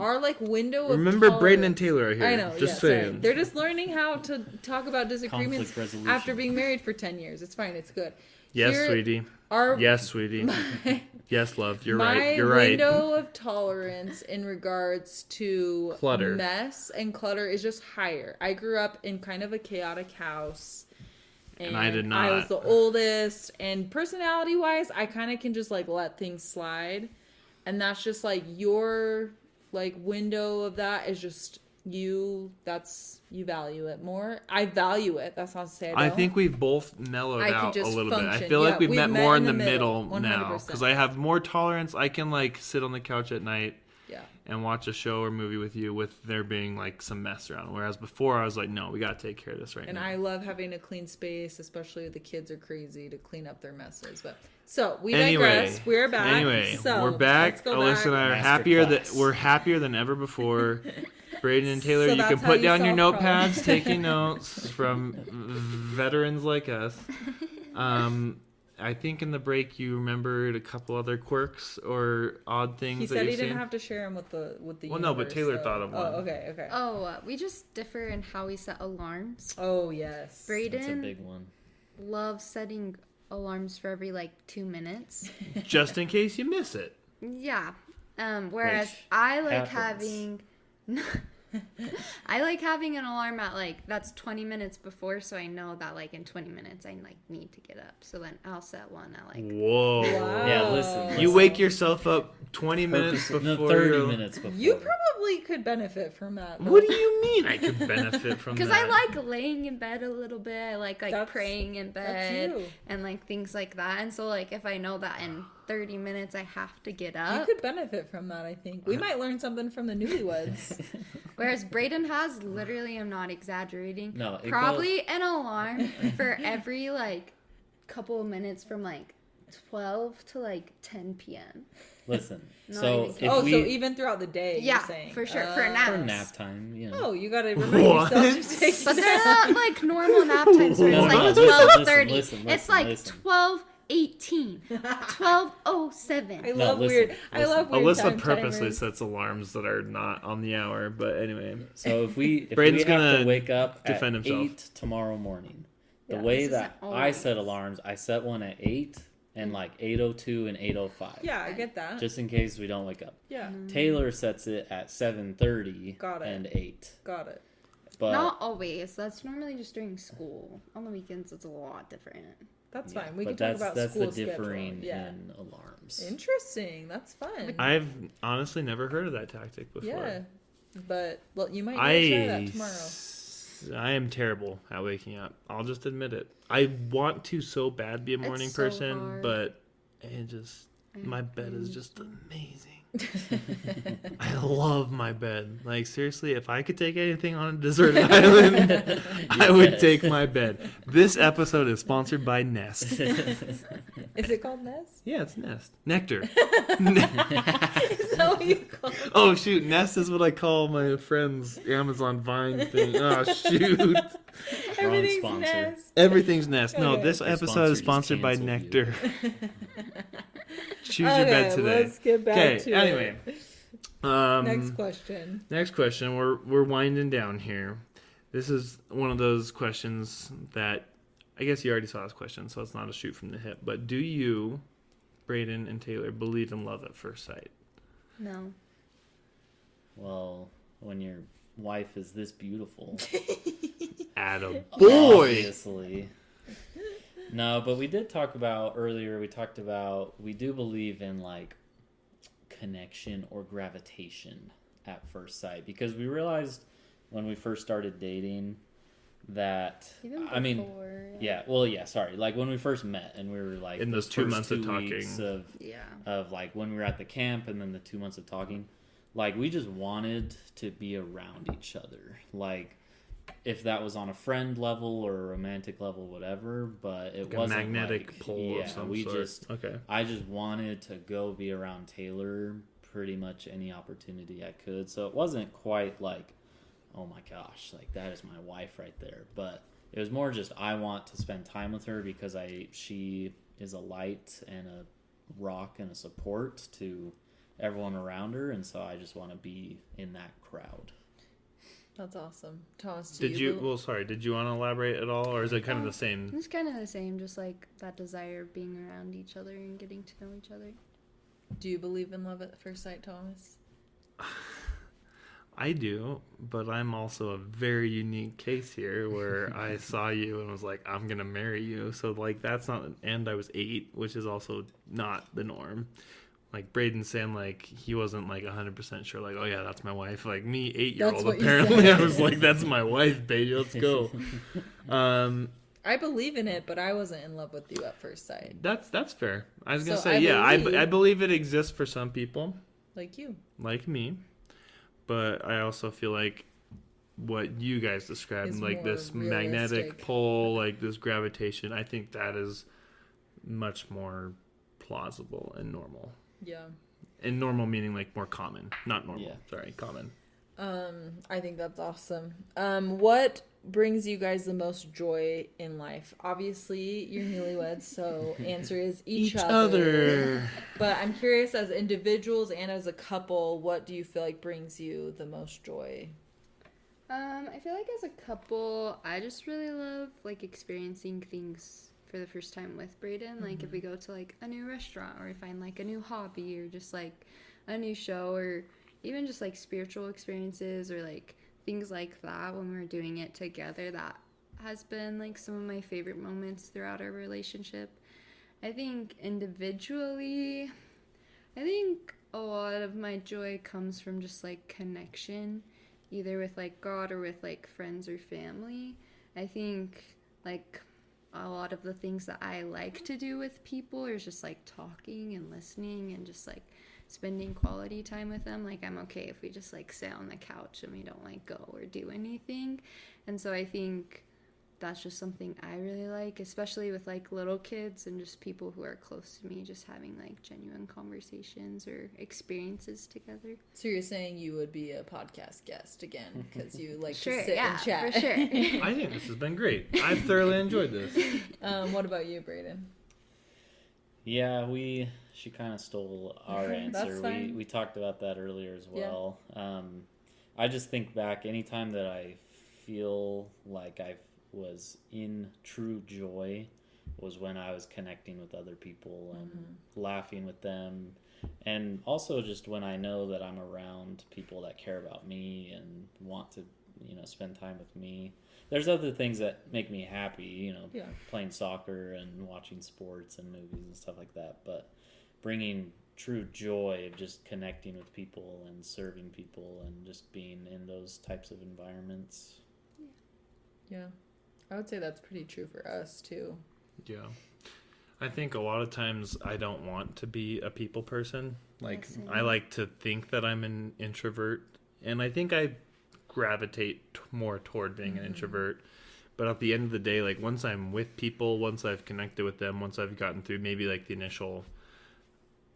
Our like window. Of
Remember, Braden and Taylor are here.
I know.
Just
yeah,
saying.
Sorry. They're just learning how to talk about disagreements after being married for ten years. It's fine. It's good.
yes,
Here-
sweetie.
Our
Yes, sweetie. yes, love. You're right. You're right.
My window of tolerance in regards to
Clutter.
mess and clutter is just higher. I grew up in kind of a chaotic house.
And I did not.
I was the oldest, and personality wise, I kind of can just like let things slide, and that's just like your like window of that is just you. That's you value it more. I value it. That's not to say I
I think we've both mellowed
I
out a little bit. I feel
Yeah,
like we've
we've
met
met
more
in
the middle,
middle,
now because I have more tolerance. I can like sit on the couch at night
yeah.
and watch a show or movie with you with there being like some mess around. Whereas before I was like, no, we gotta take care of this right
And
now.
I love having a clean space, especially the kids are crazy to clean up their messes. But so we
anyway,
digress. We're back.
Anyway,
so,
we're back.
let's go
Alyssa and I are happier than
class.
we're happier than ever before. Braden and Taylor,
So
you can put
you
down your notepads, taking notes from veterans like us. Um, I think in the break you remembered a couple other quirks or odd things
He
that
said
you've
he didn't
seen.
have to share them with the with the.
Well, no, but Taylor
so-
thought of one.
Oh, okay, okay.
Oh, uh, we just differ in how we set alarms.
Oh yes.
Braden
That's a big one.
loves setting alarms for every like two minutes.
Just in case you miss it.
Yeah. Um, whereas
Which
I like
happens.
having I like having an alarm at like that's 20 minutes before so I know that like in 20 minutes I like need to get up. So then I'll set one at like
Whoa.
Wow.
Yeah, listen,
You wake yourself up 20 minutes before
no, 30
you're-
minutes before.
You probably could benefit from that. though.
What do you mean I could benefit from
it?
Because?
I like laying in bed a little bit. I like like
That's-
praying in bed and like things like that. And so like if I know that in 30 minutes I have to get up.
You could benefit from that. I think we might learn something from the newlyweds.
Whereas Braden has literally, I'm not exaggerating.
No, it
probably an alarm for every like couple of minutes from like 12 to like 10 p.m.
Listen,
Not
so if
oh,
we
so even throughout the day,
Yeah,
you're saying
for sure, for
Uh,
naps.
for nap time, you know.
Oh, you gotta remind
What?
yourself to take
But they're not like normal nap times where it's
no,
like
listen,
twelve
listen,
thirty.
listen,
It's like
listen.
twelve eighteen, twelve oh
I
seven.
love
listen,
weird. I love weird
Alyssa
time
purposely
timers.
sets alarms that are not on the hour, but anyway.
So if we if
Braden's
we
gonna
to wake up
defend
at
himself.
eight tomorrow morning, the
Yeah,
way that I set alarms, I set one at eight and mm. like eight oh two and eight oh five.
Yeah, I get that.
Just in case we don't wake up.
yeah, mm-hmm.
Taylor sets it at seven thirty
Got it.
and eight.
got it.
But
Not always. That's normally just during school. On the weekends, it's a lot different.
That's
yeah,
fine. We
but
can talk about
that's
school
the differing
schedule. Yeah,
in alarms.
interesting. That's fun.
I've honestly never heard of that tactic before.
yeah, but well, you might need to try
I
that tomorrow.
s- I am terrible at waking up. I'll just admit it. I want to so bad be a morning
so
person,
hard.
but it just my bed is just amazing. I love my bed. Like seriously, if I could take anything on a deserted island, I would take my bed. This episode is sponsored by Nest.
Is it called Nest?
Yeah, it's Nest. Nectar.
Is that what you call it?
Oh shoot, Nest is what I call my friend's Amazon Vine thing. Oh shoot.
Everything's
sponsor.
Nest.
Everything's Nest. No,
Okay.
this
Your
episode is sponsored by
canceled you.
Nectar. Choose your bed
Okay,
today.
Let's get back
Okay,
to
anyway.
it.
Um,
Next question.
Next question. We're we're winding down here. This is one of those questions that I guess you already saw this question, so it's not a shoot from the hip. But do you, Braden and Taylor, believe in love at first sight?
No.
Well, when your wife is this beautiful,
Adam, boy.
obviously. No, but we did talk about earlier. We talked about we do believe in like connection or gravitation at first sight because we realized when we first started dating that
Even
I mean yeah well yeah sorry like when we first met and we were like
In those two months of talking.
of
Yeah.
of like when we were at the camp and then the two months of talking like we just wanted to be around each other like if that was on a friend level or a romantic level whatever but it
Like
wasn't
magnetic
like,
pull
yeah
of some
we
sort.
just
okay.
i just wanted to go be around taylor pretty much any opportunity i could so it wasn't quite like oh my gosh like that is my wife right there but it was more just i want to spend time with her because i she is a light and a rock and a support to everyone around her and so i just want to be in that crowd
That's awesome. Thomas, do
Did you?
bel-
Well, sorry. Did you want to elaborate at all, or is it kind of the uh, same?
It's kind of the same, just like that desire of being around each other and getting to know each other.
do you believe in love at first sight, Thomas?
I do, but I'm also a very unique case here where I saw you and was like, I'm gonna marry you. So like that's not and I was eight, which is also not the norm. Like Braden saying like he wasn't like hundred percent sure, like, oh yeah, that's my wife. Like me, eight year old apparently. I was like, That's my wife, baby, let's go. um
I believe in it, but I wasn't in love with you at first sight,
that's that's fair. I was gonna
So
say,
I
yeah, I,
believe-
I believe it exists for some people.
like you.
like me, but I also feel like what you guys described, like
more
this magnetic
realistic.
pull, like this gravitation, I think that is much more plausible and normal.
Yeah.
And normal meaning like more common, not normal.
Yeah.
Sorry, common.
Um, I think that's awesome. Um, what brings you guys the most joy in life? Obviously, you're newlyweds, so answer is each, other. But I'm curious, as individuals and as a couple, what do you feel like brings you the most joy?
Um, I feel like as a couple, I just really love like experiencing things for the first time with Braden. Like if we mm-hmm. go to like a new restaurant or we find like a new hobby or just like a new show or even just like spiritual experiences or like things like that when we're doing it together that has been like some of my favorite moments throughout our relationship. I think individually, I think a lot of my joy comes from just like connection, either with like God or with like friends or family. I think like a lot of the things that I like to do with people is just like talking and listening and just like spending quality time with them. Like I'm okay if we just like sit on the couch and we don't like go or do anything. And so I think that's just something I really like, especially with like little kids and just people who are close to me, just having like genuine conversations or experiences together.
So you're saying you would be a podcast guest again because you like
Sure,
to sit
yeah,
and chat.
for sure.
I think this has been great. I've thoroughly enjoyed this.
um, what about you, Braden?
Yeah, we she kind of stole our answer. We we talked about that earlier as
Yeah.
well. Um, I just think back anytime that I feel like I was in true joy was when I was connecting with other people and
Mm-hmm.
laughing with them. And also just when I know that I'm around people that care about me and want to, you know, spend time with me. There's other things that make me happy, you know,
Yeah.
playing soccer and watching sports and movies and stuff like that. But bringing true joy of just connecting with people and serving people and just being in those types of environments.
Yeah. I would say that's pretty true for us too.
Yeah. I think a lot of times I don't want to be a people person. Like
same.
I like to think that I'm an introvert, and I think I gravitate t- more toward being an mm-hmm. introvert. But at the end of the day, like once I'm with people, once I've connected with them, once I've gotten through maybe like the initial,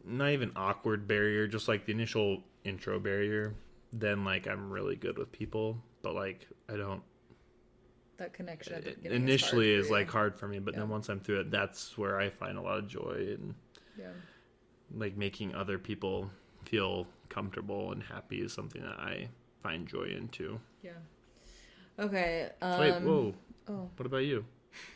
not even awkward barrier, just like the initial intro barrier, then like I'm really good with people. But like I don't
That connection at the beginning
initially
hard
is like hard for me, but then once I'm through it, that's where I find a lot of joy and
Yeah.
like making other people feel comfortable and happy is something that I find joy in too.
Yeah. Okay. Um,
Wait, whoa,
Oh,
what about you?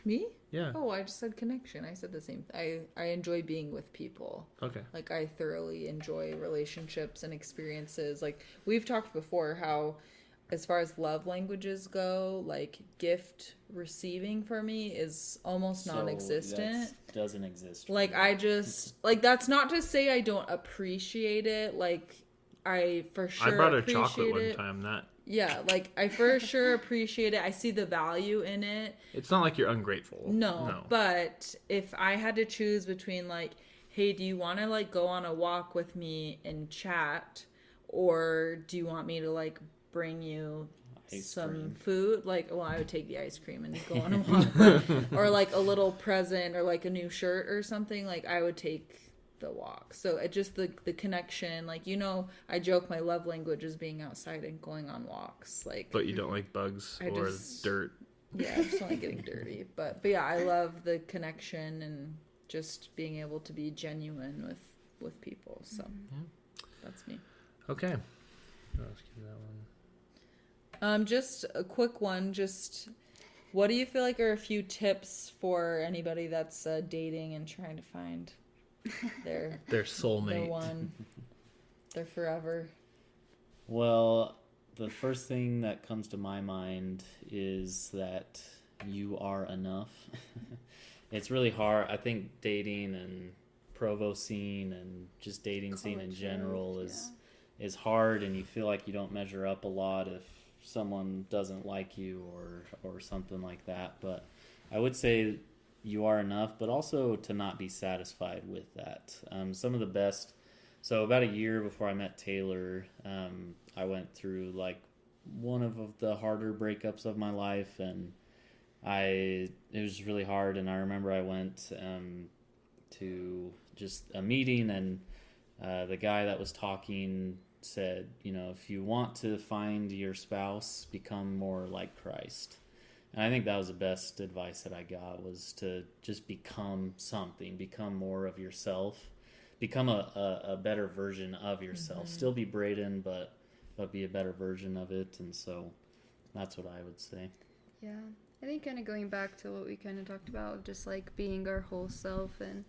me?
Yeah,
Oh, I just said connection. I said the same. I I enjoy being with people.
okay.
Like I thoroughly enjoy relationships and experiences. Like we've talked before how as far as love languages go, like gift receiving for me is almost
So
non-existent.
doesn't exist.
Like
me.
I just like that's not to say I don't appreciate it. Like I for sure
I brought a
appreciate
chocolate one time. That
Yeah, like I for sure appreciate it. I see the value in it.
it's not like you're ungrateful.
No,
no.
but if I had to choose between like, hey, do you want to like go on a walk with me and chat, or do you want me to like bring you
Ice
some
cream.
food? Like, well, I would take the ice cream and go on a walk, or like a little present, or like a new shirt or something. Like, I would take the walk. So it just the the connection. Like, you know, I joke my love language is being outside and going on walks. Like,
but you don't like bugs
I
or
just-
dirt.
yeah, I just don't like getting dirty. But but yeah, I love the connection and just being able to be genuine with with people. So mm-hmm. that's me.
Okay. You that one.
Um, just a quick one. Just what do you feel like are a few tips for anybody that's uh, dating and trying to find their
Their
their
soulmate.
one, their forever?
Well, the first thing that comes to my mind is that you are enough. it's really hard. I think dating and Provo scene and just dating scene in general
life,
is is hard, and you feel like you don't measure up a lot if someone doesn't like you or or something like that. But I would say you are enough, but also to not be satisfied with that. Um, some of the best. So about a year before I met Taylor, um, I went through like one of the harder breakups of my life, and I it was really hard. And I remember I went um, to just a meeting, and uh, the guy that was talking said, you know, if you want to find your spouse, become more like Christ. And I think that was the best advice that I got was to just become something, become more of yourself, become a, a, a better version of yourself. Mm-hmm. Still be Braden, but but be a better version of it. And so that's what I would say.
Yeah. I think kind of going back to what we kind of talked about, just like being our whole self. And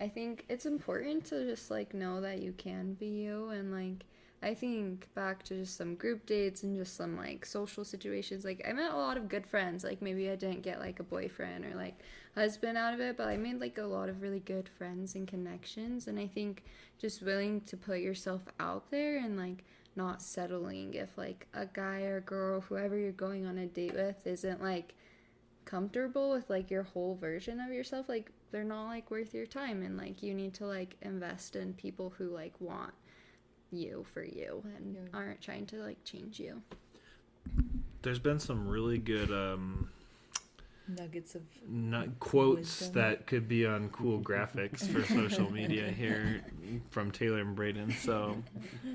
I think it's important to just like know that you can be you. And like, I think back to just some group dates and just some like social situations. Like, I met a lot of good friends. Like, maybe I didn't get like a boyfriend or like husband out of it, but I made like a lot of really good friends and connections. And I think just willing to put yourself out there and like, not settling if like a guy or girl whoever you're going on a date with isn't like comfortable with like your whole version of yourself like they're not like worth your time and like you need to like invest in people who like want you for you and
Yeah.
aren't trying to like change you
There's been some really good um,
Nuggets of
not quotes
Wisdom.
that could be on cool graphics for social media here from Taylor and Braden. So,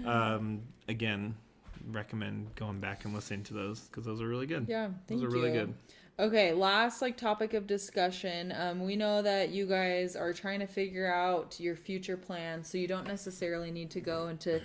um, again, recommend going back and listening to those because those are really good.
yeah. Thank
those are really good.
Okay, last like topic of discussion. Um, we know that you guys are trying to figure out your future plans, so you don't necessarily need to go into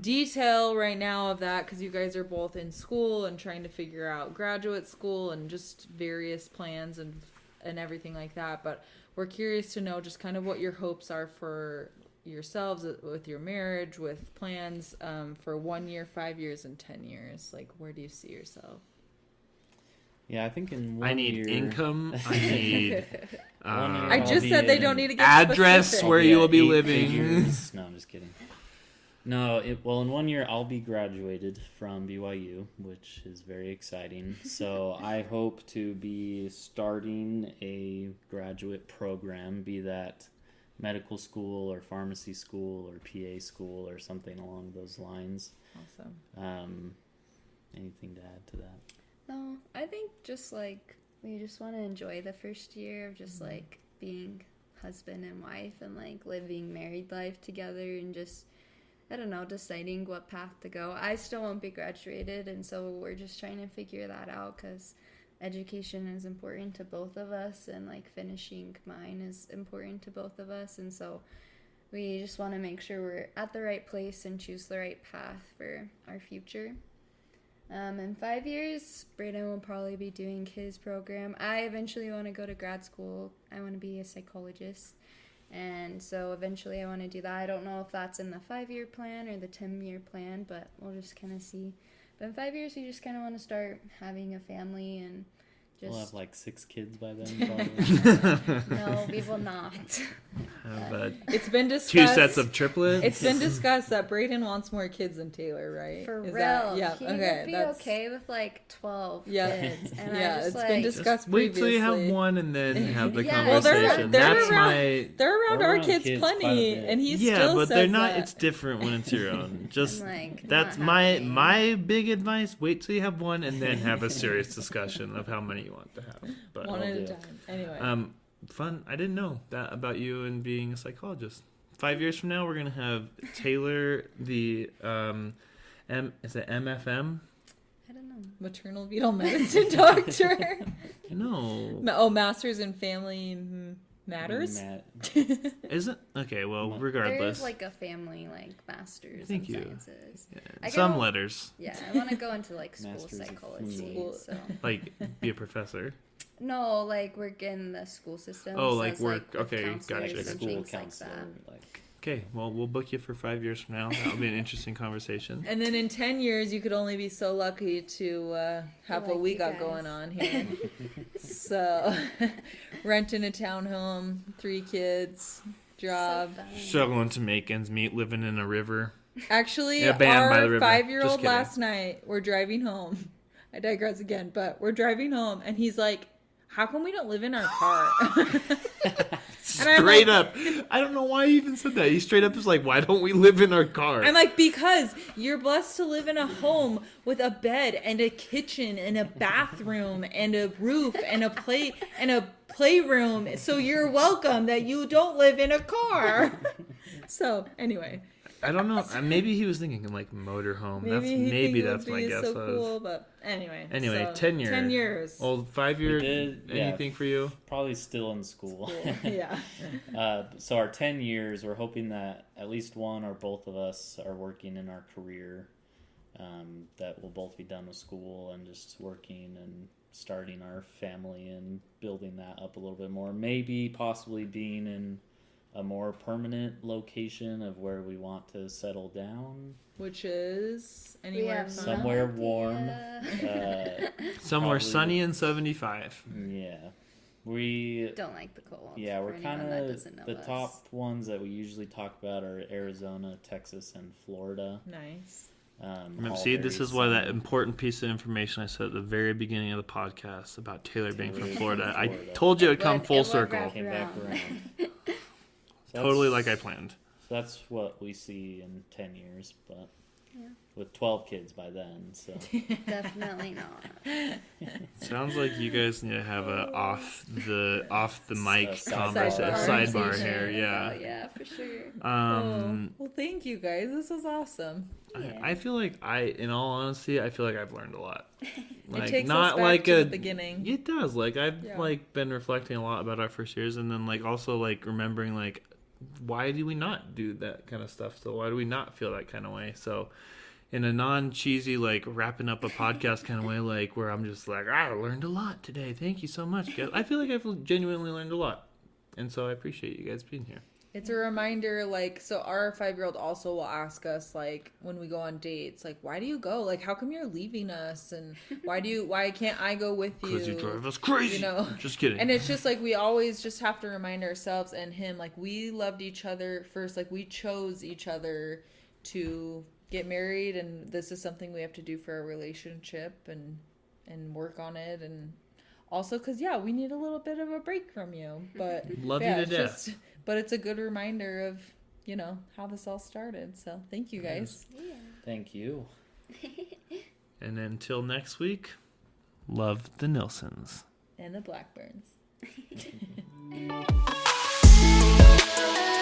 detail right now of that because you guys are both in school and trying to figure out graduate school and just various plans and and everything like that. But we're curious to know just kind of what your hopes are for yourselves uh, with your marriage, with plans um, for one year, five years, and ten years. Like, where do you see yourself?
Yeah, I think in one
I need
year,
income. I need. Uh,
I just said they don't need to get
address
specific.
where
I'll
you will be living.
figures. No, I'm just kidding. No, it, well, in one year I'll be graduated from BYU, which is very exciting. So I hope to be starting a graduate program, be that medical school or pharmacy school or PA school or something along those lines.
Awesome.
Um, anything to add to that?
No, I think just like we just want to enjoy the first year of just mm-hmm. like being husband and wife and like living married life together and just I don't know, deciding what path to go. I still won't be graduated, and so we're just trying to figure that out because education is important to both of us, and like finishing mine is important to both of us, and so we just want to make sure we're at the right place and choose the right path for our future. Um, in five years, Braden will probably be doing his program. I eventually want to go to grad school. I want to be a psychologist. And so eventually I want to do that. I don't know if that's in the five year plan or the 10 year plan, but we'll just kind of see. But in five years, we just kind of want to start having a family and just.
We'll have like six kids by then, probably.
no, we will not.
Have, uh,
It's been discussed.
two sets of triplets.
It's been discussed that Braden wants more kids than Taylor, right?
For
Is
real.
that- yeah.
he
okay.
would be
that's
okay with like 12
Yeah.
kids. And
Yeah,
I just
it's
like,
been discussed
Just wait till you have one and then have the
Yeah. Well,
they're-
conversation.
they're
That's
around-
my
They're around
We're
our kids,
kids
plenty, and he's
yeah,
still
but they're not.
that.
It's different when it's your own. Just
like,
that's my
happening.
my big advice. Wait till you have one and then have a serious discussion of how many you want to have. But
one
I'll
at a time. Anyway,
um, fun. I didn't know that about you and being a psychologist. Five years from now, we're gonna have Taylor, the um, M is it MFM?
I don't know.
maternal fetal medicine doctor.
No,
oh, masters in family m- matters.
Matt,
isn't okay. Well,
There is,
regardless,
There's like a family like masters
Thank
in
you.
sciences.
Yeah, some
go-
letters
Yeah, I want to go into like school
Masters
psychology.
School.
So
like be a professor.
no, like work in the school system.
Oh,
so
like
as,
work-
with
okay,
counselors
gotcha,
like a
and
gotcha.
school
things like
counselor,
that.
like
Okay, well, we'll book you for five years from now. That'll be an interesting conversation.
And then in ten years, you could only be so lucky to uh, have
Like
what we got
guys.
going on here. so, renting a townhome, three kids, job.
So.
Struggling to make ends meet, living in a river.
Actually,
Yeah, bam,
our five-year-old last night, we're driving home. I digress again, but we're driving home, and he's like, "How come we don't live in our car?"
Straight
like-
up. I don't know why he even said that. He straight up is like, why don't we live in our car?
I'm like, because you're blessed to live in a home with a bed and a kitchen and a bathroom and a roof and a play and a playroom. So you're welcome that you don't live in a car. so anyway,
I don't know. Uh, Maybe he was thinking like motorhome.
maybe
That's
he
maybe that's my guess.
so
of.
cool, but anyway.
Anyway,
so,
10 years.
Ten years.
Old five year.
We did, yeah.
Anything for you?
probably still in school.
Cool. yeah.
uh, so our 10 years we're hoping that at least one or both of us are working in our career um, that we'll both be done with school and just working and starting our family and building that up a little bit more maybe possibly being in a more permanent location of where we want to settle down
Which is anywhere
have
fun.
no
Somewhere warm. uh,
Somewhere
Probably-
sunny and 75.
yeah we
Don't like the cold.
Yeah, we're kind of the
us.
top ones that we usually talk about are Arizona, Texas, and Florida.
Nice.
Um, all
See, this is why that important piece of information I said at the very beginning of the podcast about Taylor being from
Taylor
Florida.
from
I told you
It
it'd come
would-
full circle.
came back
around.
around. So
Totally like I planned.
So that's what we see in ten years, but
Yeah.
with twelve kids by then. So
Definitely not.
Sounds like you guys need to have a off the off the mic
A
conversation,
sidebar.
sidebar here. Yeah.
Oh, yeah, for sure.
Um,
oh, well, thank you guys. This was awesome.
Yeah.
I, I feel like I, in all honesty, I feel like I've learned a lot. Like
takes us
not
back
like
to
a
the beginning.
It does. Like I've
Yeah.
like been reflecting a lot about our first years, and then like also like remembering like why do we not do that kind of stuff? So why do we not feel that kind of way? So in a non cheesy like wrapping up a podcast kind of way, like where I'm just like "Ah, I learned a lot today. Thank you so much. I feel like I've genuinely learned a lot, and so I appreciate you guys being here.
It's a mm-hmm. reminder, like, so our five year old also will ask us, like, when we go on dates, like, why do you go? Like, how come you're leaving us? And why do you, why can't I go with you?
Because you drive us crazy.
you know.
just kidding.
And it's just like we always just have to remind ourselves and him, like, we loved each other first, like, we chose each other to get married and this is something we have to do for our relationship and and work on it and also because yeah we need a little bit of a break from you but
Love
yeah,
you to death.
just- but it's a good reminder of you know how this all started. So thank you guys. Yeah.
thank you.
And until next week love the nilsons.
And the blackburns.